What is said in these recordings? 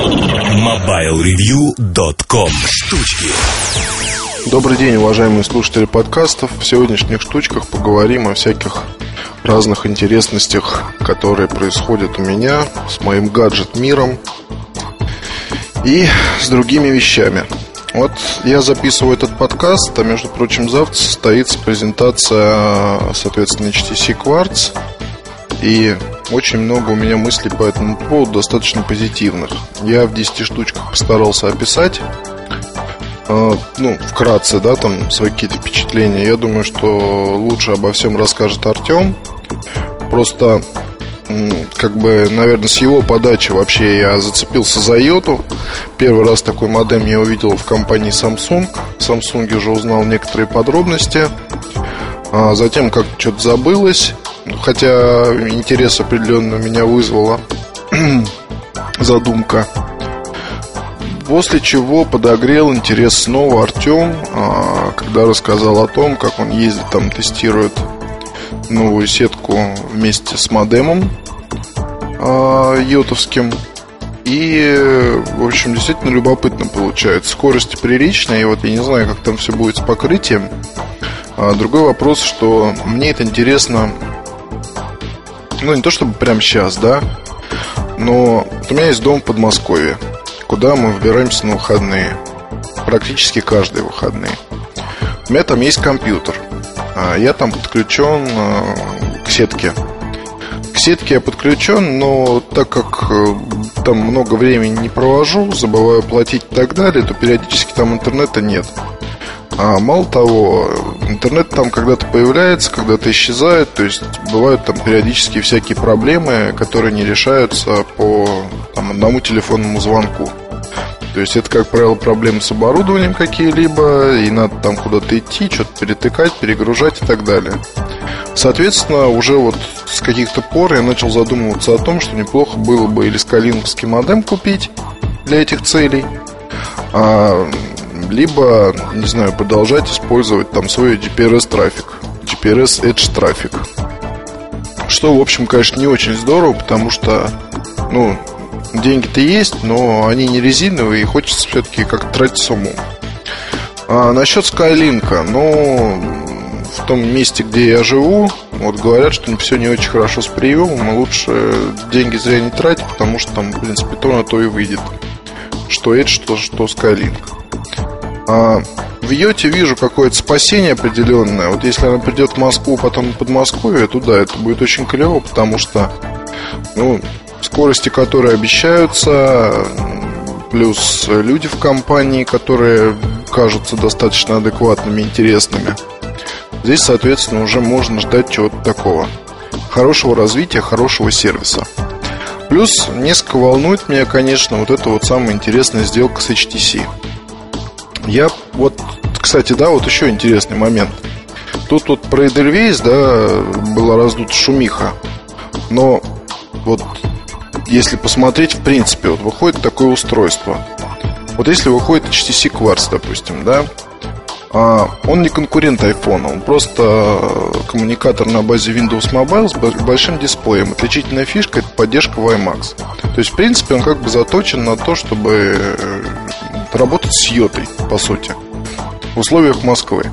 MobileReview.com Штучки Добрый день, уважаемые слушатели подкастов. В сегодняшних штучках поговорим о всяких разных интересностях, которые происходят у меня с моим гаджет-миром и с другими вещами. Вот я записываю этот подкаст, а между прочим завтра состоится презентация, соответственно, HTC Quartz. И очень много у меня мыслей по этому поводу, достаточно позитивных. Я в 10 штучках постарался описать, э, ну, вкратце, да, там свои какие-то впечатления. Я думаю, что лучше обо всем расскажет Артем. Просто как бы, наверное, с его подачи вообще я зацепился за йоту. Первый раз такой модем я увидел в компании Samsung. В Samsung уже узнал некоторые подробности. А затем как что-то забылось. Хотя интерес определенно меня вызвала задумка. После чего подогрел интерес снова Артем, а, когда рассказал о том, как он ездит там, тестирует новую сетку вместе с модемом э, йотовским. И, в общем, действительно любопытно получается. Скорость приличная, и вот я не знаю, как там все будет с покрытием. А другой вопрос, что мне это интересно, ну, не то чтобы прямо сейчас, да, но вот у меня есть дом в Подмосковье, куда мы выбираемся на выходные. Практически каждые выходные. У меня там есть компьютер – а, я там подключен а, к сетке. К сетке я подключен, но так как э, там много времени не провожу, забываю платить и так далее, то периодически там интернета нет. А мало того, интернет там когда-то появляется, когда-то исчезает, то есть бывают там периодически всякие проблемы, которые не решаются по там, одному телефонному звонку. То есть это, как правило, проблемы с оборудованием какие-либо, и надо там куда-то идти, что-то перетыкать, перегружать и так далее. Соответственно, уже вот с каких-то пор я начал задумываться о том, что неплохо было бы или скалинговский модем купить для этих целей, а, либо, не знаю, продолжать использовать там свой GPRS-трафик, GPRS Edge трафик. Что, в общем, конечно, не очень здорово, потому что, ну, деньги-то есть, но они не резиновые, и хочется все-таки как тратить с умом. А насчет Скайлинка, ну, в том месте, где я живу, вот говорят, что все не очень хорошо с приемом, и лучше деньги зря не тратить, потому что там, в принципе, то на то и выйдет. Что это, что, что Skylink. А в Йоте вижу какое-то спасение определенное. Вот если она придет в Москву, потом в Подмосковье, то да, это будет очень клево, потому что ну, скорости, которые обещаются, плюс люди в компании, которые кажутся достаточно адекватными, интересными. Здесь, соответственно, уже можно ждать чего-то такого. Хорошего развития, хорошего сервиса. Плюс несколько волнует меня, конечно, вот эта вот самая интересная сделка с HTC. Я вот, кстати, да, вот еще интересный момент. Тут вот про Edelweiss, да, была раздута шумиха. Но вот если посмотреть, в принципе, вот выходит такое устройство. Вот если выходит HTC Quartz, допустим, да, а, он не конкурент iPhone, он просто коммуникатор на базе Windows Mobile с большим дисплеем. Отличительная фишка – это поддержка WiMAX. То есть, в принципе, он как бы заточен на то, чтобы э, работать с йотой, по сути, в условиях Москвы.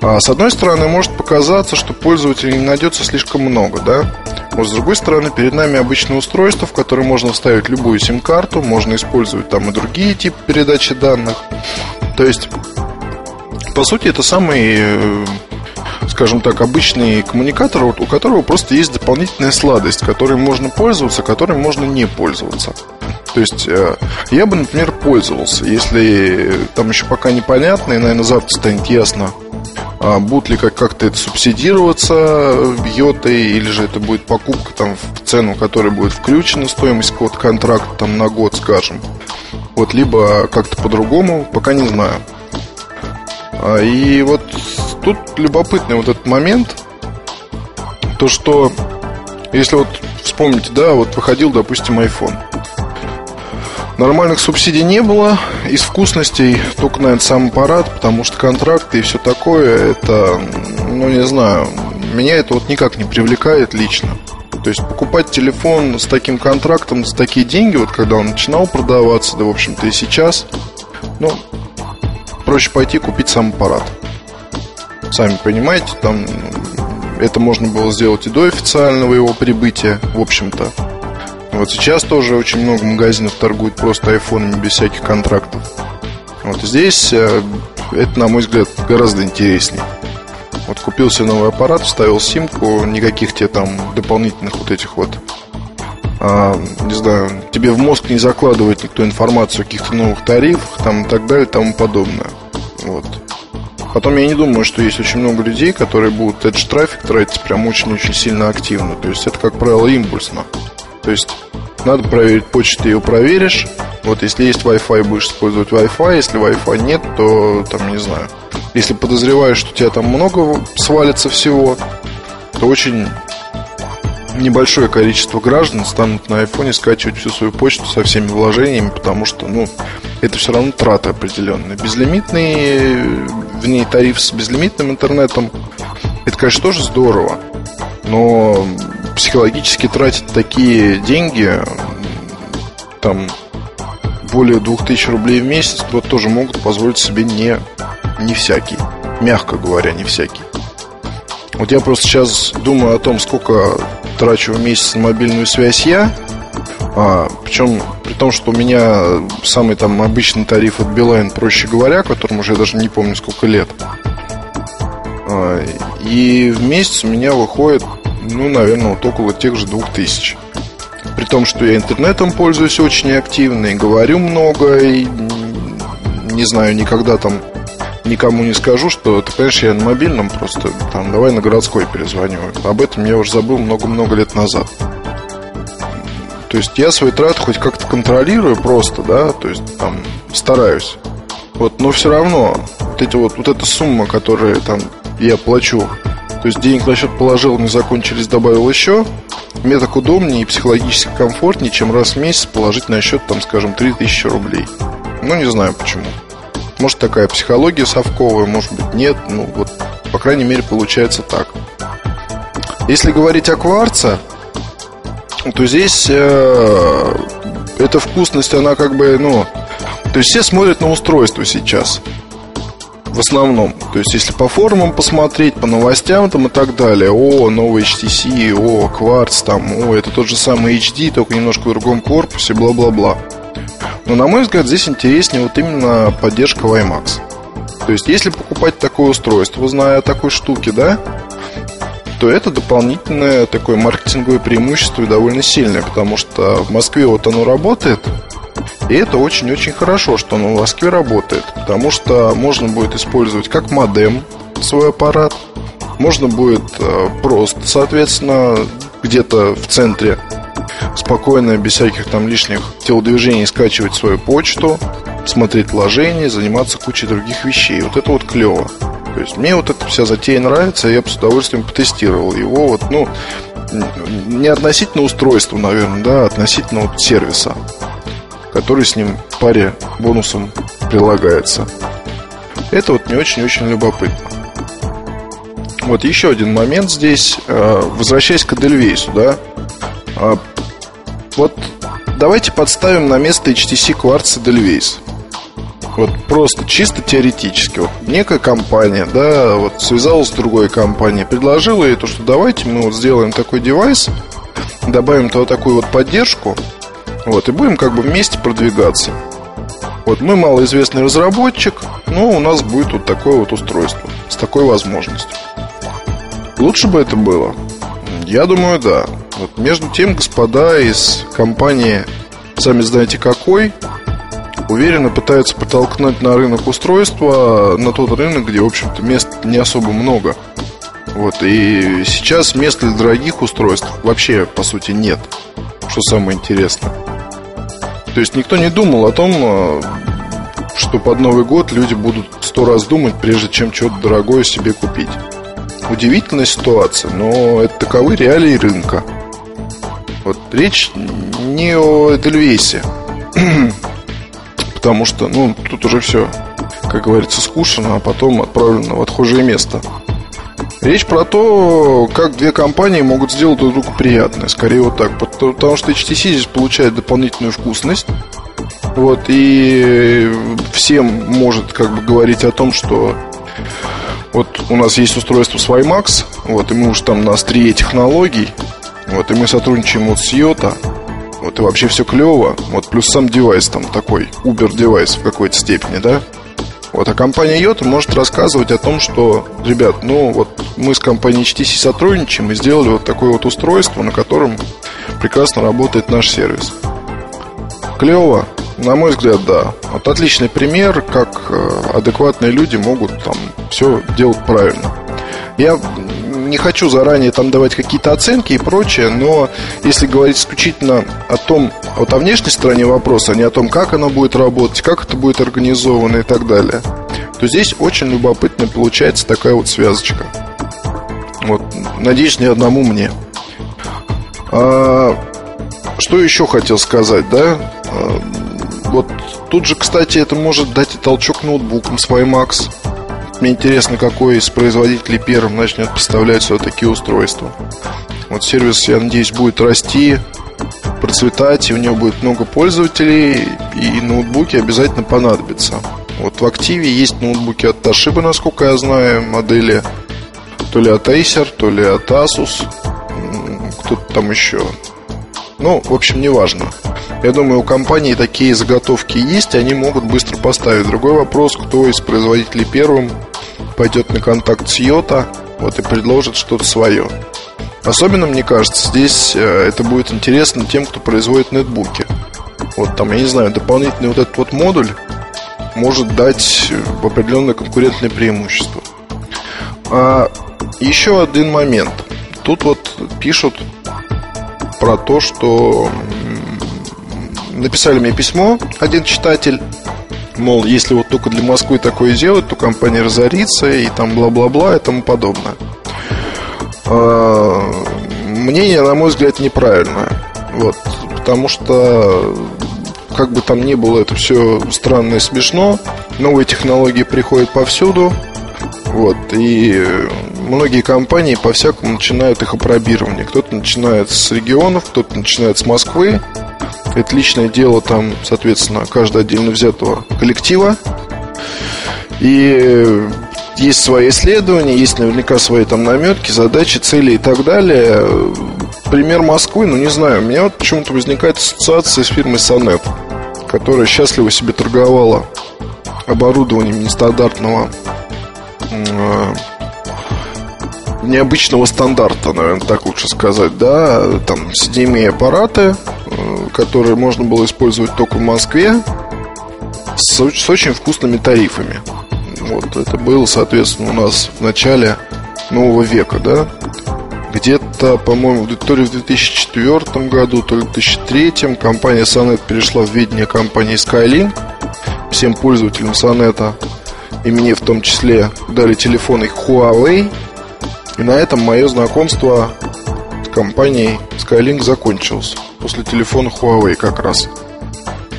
А с одной стороны, может показаться, что пользователей не найдется слишком много, да? Вот с другой стороны, перед нами обычное устройство, в которое можно вставить любую сим-карту, можно использовать там и другие типы передачи данных. То есть, по сути, это самый, э, скажем так, обычный коммуникатор, у которого просто есть дополнительная сладость, которой можно пользоваться, которой можно не пользоваться. То есть э, я бы, например, пользовался, если там еще пока непонятно, и, наверное, завтра станет ясно, а будут ли как-то это субсидироваться йотой, или же это будет покупка там в цену, которая будет включена стоимость какого-то контракта там на год, скажем. Вот, либо как-то по-другому, пока не знаю. А, и вот тут любопытный вот этот момент, то что, если вот вспомните, да, вот выходил, допустим, iPhone – Нормальных субсидий не было. Из вкусностей только, наверное, сам аппарат, потому что контракты и все такое, это, ну, не знаю, меня это вот никак не привлекает лично. То есть покупать телефон с таким контрактом, за такие деньги, вот когда он начинал продаваться, да, в общем-то, и сейчас, ну, проще пойти купить сам аппарат. Сами понимаете, там это можно было сделать и до официального его прибытия, в общем-то. Вот сейчас тоже очень много магазинов торгуют просто айфонами без всяких контрактов. Вот здесь э, это, на мой взгляд, гораздо интереснее. Вот купил себе новый аппарат, вставил симку, никаких тебе там дополнительных вот этих вот а, не знаю, тебе в мозг не закладывает никто информацию о каких-то новых тарифах там и так далее и тому подобное. Вот. Потом я не думаю, что есть очень много людей, которые будут этот трафик тратить прям очень-очень сильно активно. То есть это, как правило, импульсно. То есть надо проверить почту, ты ее проверишь. Вот если есть Wi-Fi, будешь использовать Wi-Fi. Если Wi-Fi нет, то там, не знаю. Если подозреваешь, что у тебя там много свалится всего, то очень небольшое количество граждан станут на айфоне скачивать всю свою почту со всеми вложениями, потому что, ну, это все равно траты определенные. Безлимитный в ней тариф с безлимитным интернетом, это, конечно, тоже здорово, но психологически тратить такие деньги, там, более 2000 рублей в месяц, вот тоже могут позволить себе не, не всякий, мягко говоря, не всякий. Вот я просто сейчас думаю о том, сколько трачу в месяц на мобильную связь я. А, причем при том, что у меня самый там обычный тариф от Билайн, проще говоря, которому уже я даже не помню сколько лет. А, и в месяц у меня выходит, ну, наверное, вот около тех же двух тысяч. При том, что я интернетом пользуюсь очень активно и говорю много, и не знаю, никогда там никому не скажу, что ты понимаешь, я на мобильном просто там давай на городской перезвоню. Об этом я уже забыл много-много лет назад. То есть я свои траты хоть как-то контролирую просто, да, то есть там стараюсь. Вот, но все равно вот эти вот, вот эта сумма, которую там я плачу, то есть денег на счет положил, не закончились, добавил еще, мне так удобнее и психологически комфортнее, чем раз в месяц положить на счет, там, скажем, 3000 рублей. Ну, не знаю почему. Может, такая психология совковая, может быть, нет. Ну, вот, по крайней мере, получается так. Если говорить о кварце, то здесь э, эта вкусность, она как бы, ну... То есть все смотрят на устройство сейчас. В основном. То есть, если по форумам посмотреть, по новостям там и так далее. О, новый HTC, о, кварц там, о, это тот же самый HD, только немножко в другом корпусе, бла-бла-бла. Но, на мой взгляд, здесь интереснее вот именно поддержка WiMAX. То есть, если покупать такое устройство, зная о такой штуке, да, то это дополнительное такое маркетинговое преимущество и довольно сильное, потому что в Москве вот оно работает, и это очень-очень хорошо, что оно в Москве работает, потому что можно будет использовать как модем свой аппарат, можно будет э, просто, соответственно, где-то в центре спокойно, без всяких там лишних телодвижений скачивать свою почту, смотреть вложения, заниматься кучей других вещей. Вот это вот клево. То есть мне вот эта вся затея нравится, я бы с удовольствием потестировал его. Вот, ну, не относительно устройства, наверное, да, а относительно вот сервиса, который с ним в паре бонусом прилагается. Это вот не очень-очень любопытно. Вот еще один момент здесь. Э, возвращаясь к Эдельвейсу, да, а, вот давайте подставим на место HTC Quartz Edelweiss. Вот просто чисто теоретически. Вот некая компания, да, вот связалась с другой компанией, предложила ей то, что давайте мы вот сделаем такой девайс, добавим туда такую вот поддержку, вот, и будем как бы вместе продвигаться. Вот мы малоизвестный разработчик, но у нас будет вот такое вот устройство с такой возможностью. Лучше бы это было? Я думаю, да. Вот между тем, господа из компании, сами знаете какой, уверенно пытаются подтолкнуть на рынок устройства, на тот рынок, где, в общем-то, мест не особо много. Вот, и сейчас мест для дорогих устройств вообще, по сути, нет. Что самое интересное. То есть никто не думал о том, а, что под Новый год люди будут сто раз думать, прежде чем что-то дорогое себе купить. Удивительная ситуация, но это таковы реалии рынка. Вот речь не о Эдельвейсе. Потому что, ну, тут уже все, как говорится, скушено, а потом отправлено в отхожее место. Речь про то, как две компании могут сделать друг другу приятное. Скорее вот так. Потому что HTC здесь получает дополнительную вкусность. Вот, и всем может как бы говорить о том, что вот у нас есть устройство с вот, и мы уж там на острие технологий, вот, и мы сотрудничаем вот с Йота, вот, и вообще все клево, вот, плюс сам девайс там такой, Uber девайс в какой-то степени, да, вот, а компания Йота может рассказывать о том, что, ребят, ну вот мы с компанией HTC сотрудничаем и сделали вот такое вот устройство, на котором прекрасно работает наш сервис. Клево, на мой взгляд, да. Вот отличный пример, как э, адекватные люди могут там все делать правильно. Я не хочу заранее там давать какие-то оценки и прочее, но если говорить исключительно о том, вот о внешней стороне вопроса, а не о том, как оно будет работать, как это будет организовано и так далее, то здесь очень любопытно получается такая вот связочка. Вот, надеюсь, не одному мне. А, что еще хотел сказать, да? А, вот тут же, кстати, это может дать и толчок ноутбукам с WiMAX. Мне интересно, какой из производителей первым начнет поставлять все такие устройства. Вот сервис, я надеюсь, будет расти, процветать, и у него будет много пользователей, и ноутбуки обязательно понадобятся. Вот в активе есть ноутбуки от Toshiba, насколько я знаю, модели то ли от Acer, то ли от Asus, кто-то там еще. Ну, в общем, неважно. Я думаю, у компании такие заготовки есть, они могут быстро поставить. Другой вопрос, кто из производителей первым пойдет на контакт с Йота вот, и предложит что-то свое. Особенно, мне кажется, здесь э, это будет интересно тем, кто производит нетбуки. Вот там, я не знаю, дополнительный вот этот вот модуль может дать определенное конкурентное преимущество. А еще один момент. Тут вот пишут про то, что написали мне письмо один читатель, мол, если вот только для Москвы такое сделать, то компания разорится и там бла-бла-бла и тому подобное. А, мнение, на мой взгляд, неправильное. Вот, потому что как бы там ни было, это все странно и смешно. Новые технологии приходят повсюду. Вот, и многие компании по-всякому начинают их опробирование. Кто-то начинает с регионов, кто-то начинает с Москвы. Это личное дело там, соответственно, каждого отдельно взятого коллектива. И есть свои исследования, есть наверняка свои там наметки, задачи, цели и так далее. Пример Москвы, ну не знаю, у меня вот почему-то возникает ассоциация с фирмой Сонет, которая счастливо себе торговала оборудованием нестандартного э, необычного стандарта, наверное, так лучше сказать, да, там CDMA аппараты, э, которые можно было использовать только в Москве, с, с очень вкусными тарифами. Вот это было, соответственно, у нас в начале нового века, да, где-то, по-моему, то ли в 2004 году, то ли в 2003 компания Sonet перешла в ведение компании Skylink. Всем пользователям Sonet и мне в том числе дали телефоны Huawei – и на этом мое знакомство с компанией Skylink закончилось. После телефона Huawei как раз.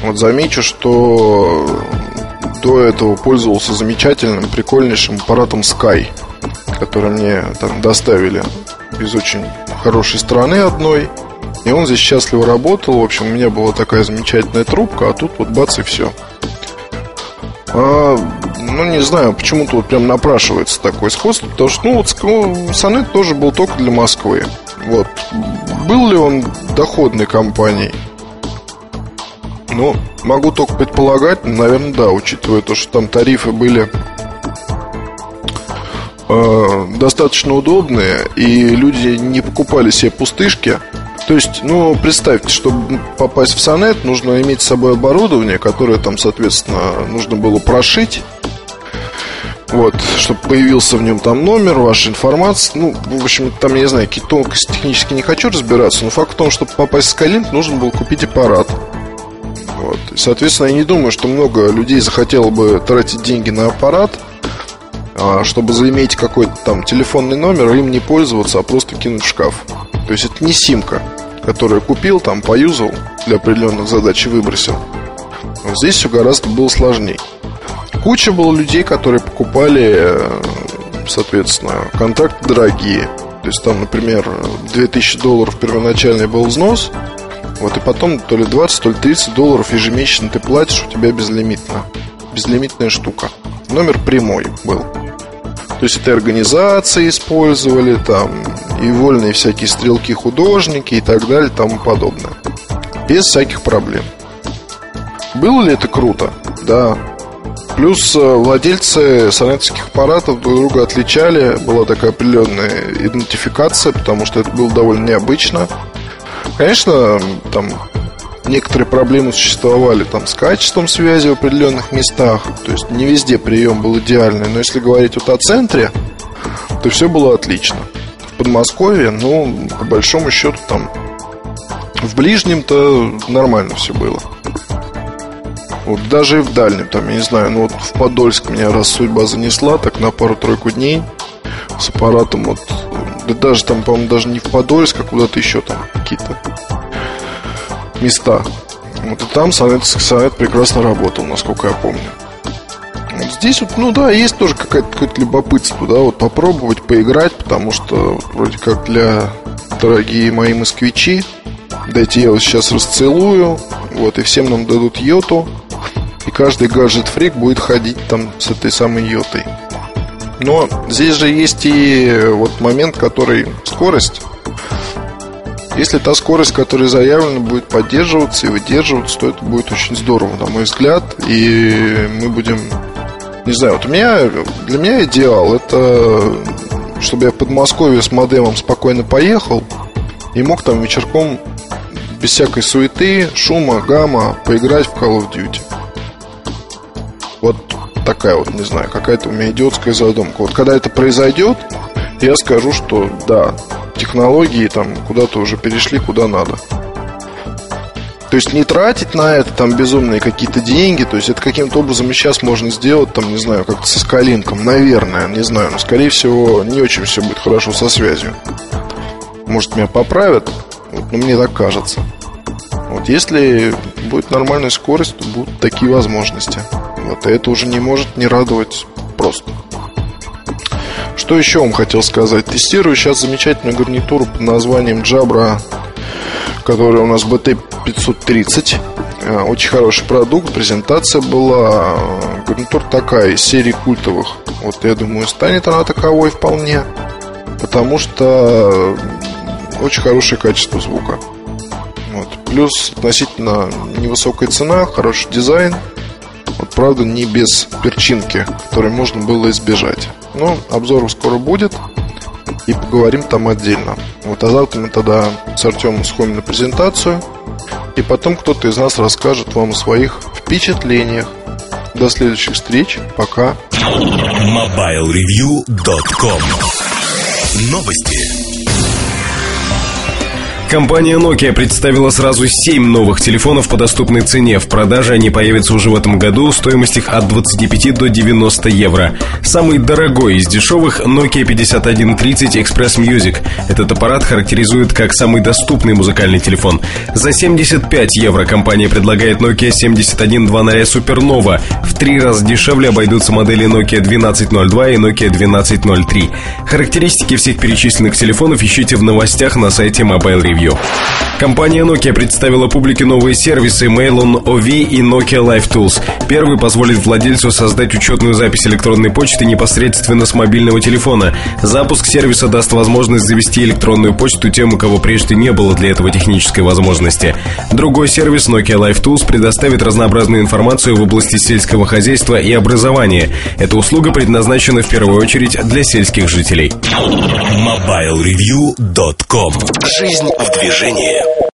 Вот замечу, что до этого пользовался замечательным, прикольнейшим аппаратом Sky, который мне там доставили из очень хорошей страны одной. И он здесь счастливо работал. В общем, у меня была такая замечательная трубка, а тут вот бац и все. А, ну, не знаю, почему-то вот прям напрашивается такое сходство, потому что, ну, вот ну, Сонет тоже был только для Москвы. Вот. Был ли он доходной компанией? Ну, могу только предполагать, наверное, да, учитывая то, что там тарифы были э, достаточно удобные, и люди не покупали себе пустышки, то есть, ну, представьте, чтобы попасть в Сонет, нужно иметь с собой оборудование, которое там, соответственно, нужно было прошить. Вот, чтобы появился в нем там номер, ваша информация. Ну, в общем, там, я не знаю, какие тонкости технически не хочу разбираться, но факт в том, чтобы попасть в Skylink, нужно было купить аппарат. Вот. И, соответственно, я не думаю, что много людей захотело бы тратить деньги на аппарат, а, чтобы заиметь какой-то там телефонный номер, и им не пользоваться, а просто кинуть в шкаф. То есть это не симка, которую купил, там поюзал для определенных задач и выбросил. Но здесь все гораздо было сложнее. Куча было людей, которые покупали э, соответственно, контакты дорогие. То есть там, например, 2000 долларов первоначальный был взнос, вот и потом то ли 20, то ли 30 долларов ежемесячно ты платишь, у тебя безлимитно. Безлимитная штука. Номер прямой был. То есть это организации использовали, там, и вольные всякие стрелки художники и так далее, тому подобное. Без всяких проблем. Было ли это круто? Да. Плюс э, владельцы советских аппаратов друг друга отличали, была такая определенная идентификация, потому что это было довольно необычно. Конечно, там некоторые проблемы существовали там с качеством связи в определенных местах. То есть не везде прием был идеальный. Но если говорить вот о центре, то все было отлично. В Подмосковье, ну, по большому счету, там в ближнем-то нормально все было. Вот даже и в дальнем, там, я не знаю, ну вот в Подольск меня раз судьба занесла, так на пару-тройку дней с аппаратом вот, да даже там, по-моему, даже не в Подольск, а куда-то еще там какие-то места. Вот и там советский совет прекрасно работал, насколько я помню. Вот здесь вот, ну да, есть тоже какое-то, какое-то любопытство, да, вот попробовать поиграть, потому что вроде как для дорогие мои москвичи, дайте я вас сейчас расцелую, вот, и всем нам дадут йоту, и каждый гаджет-фрик будет ходить там с этой самой йотой. Но здесь же есть и вот момент, который скорость. Если та скорость, которая заявлена, будет поддерживаться и выдерживаться, то это будет очень здорово, на мой взгляд. И мы будем... Не знаю, вот у меня, для меня идеал это чтобы я в Подмосковье с модемом спокойно поехал и мог там вечерком без всякой суеты, шума, гамма поиграть в Call of Duty. Вот такая вот, не знаю, какая-то у меня идиотская задумка. Вот когда это произойдет, я скажу, что да, технологии там куда-то уже перешли куда надо. То есть не тратить на это там безумные какие-то деньги, то есть это каким-то образом и сейчас можно сделать, там, не знаю, как-то со скалинком, наверное, не знаю, но скорее всего не очень все будет хорошо со связью. Может меня поправят, вот, но мне так кажется. Вот если будет нормальная скорость, то будут такие возможности. Вот, это уже не может не радовать просто. Что еще вам хотел сказать? Тестирую сейчас замечательную гарнитуру под названием Jabra, которая у нас BT530. Э, очень хороший продукт, презентация была. Гарнитура такая, из серии культовых. Вот я думаю, станет она таковой вполне. Потому что очень хорошее качество звука. Вот. Плюс относительно невысокая цена, хороший дизайн. Вот правда не без перчинки, которой можно было избежать. Но обзор скоро будет и поговорим там отдельно. Вот, а завтра мы тогда с Артемом сходим на презентацию, и потом кто-то из нас расскажет вам о своих впечатлениях. До следующих встреч. Пока. MobileReview.com Новости. Компания Nokia представила сразу 7 новых телефонов по доступной цене. В продаже они появятся уже в этом году. Стоимость их от 25 до 90 евро. Самый дорогой из дешевых Nokia 5130 Express Music. Этот аппарат характеризует как самый доступный музыкальный телефон. За 75 евро компания предлагает Nokia 7120 Supernova. В три раза дешевле обойдутся модели Nokia 1202 и Nokia 1203. Характеристики всех перечисленных телефонов ищите в новостях на сайте Mobile Review. Review. Компания Nokia представила публике новые сервисы Mail on OV и Nokia Live Tools. Первый позволит владельцу создать учетную запись электронной почты непосредственно с мобильного телефона. Запуск сервиса даст возможность завести электронную почту тем, у кого прежде не было для этого технической возможности. Другой сервис Nokia Live Tools предоставит разнообразную информацию в области сельского хозяйства и образования. Эта услуга предназначена в первую очередь для сельских жителей. MobileReview.com Жизнь в движении.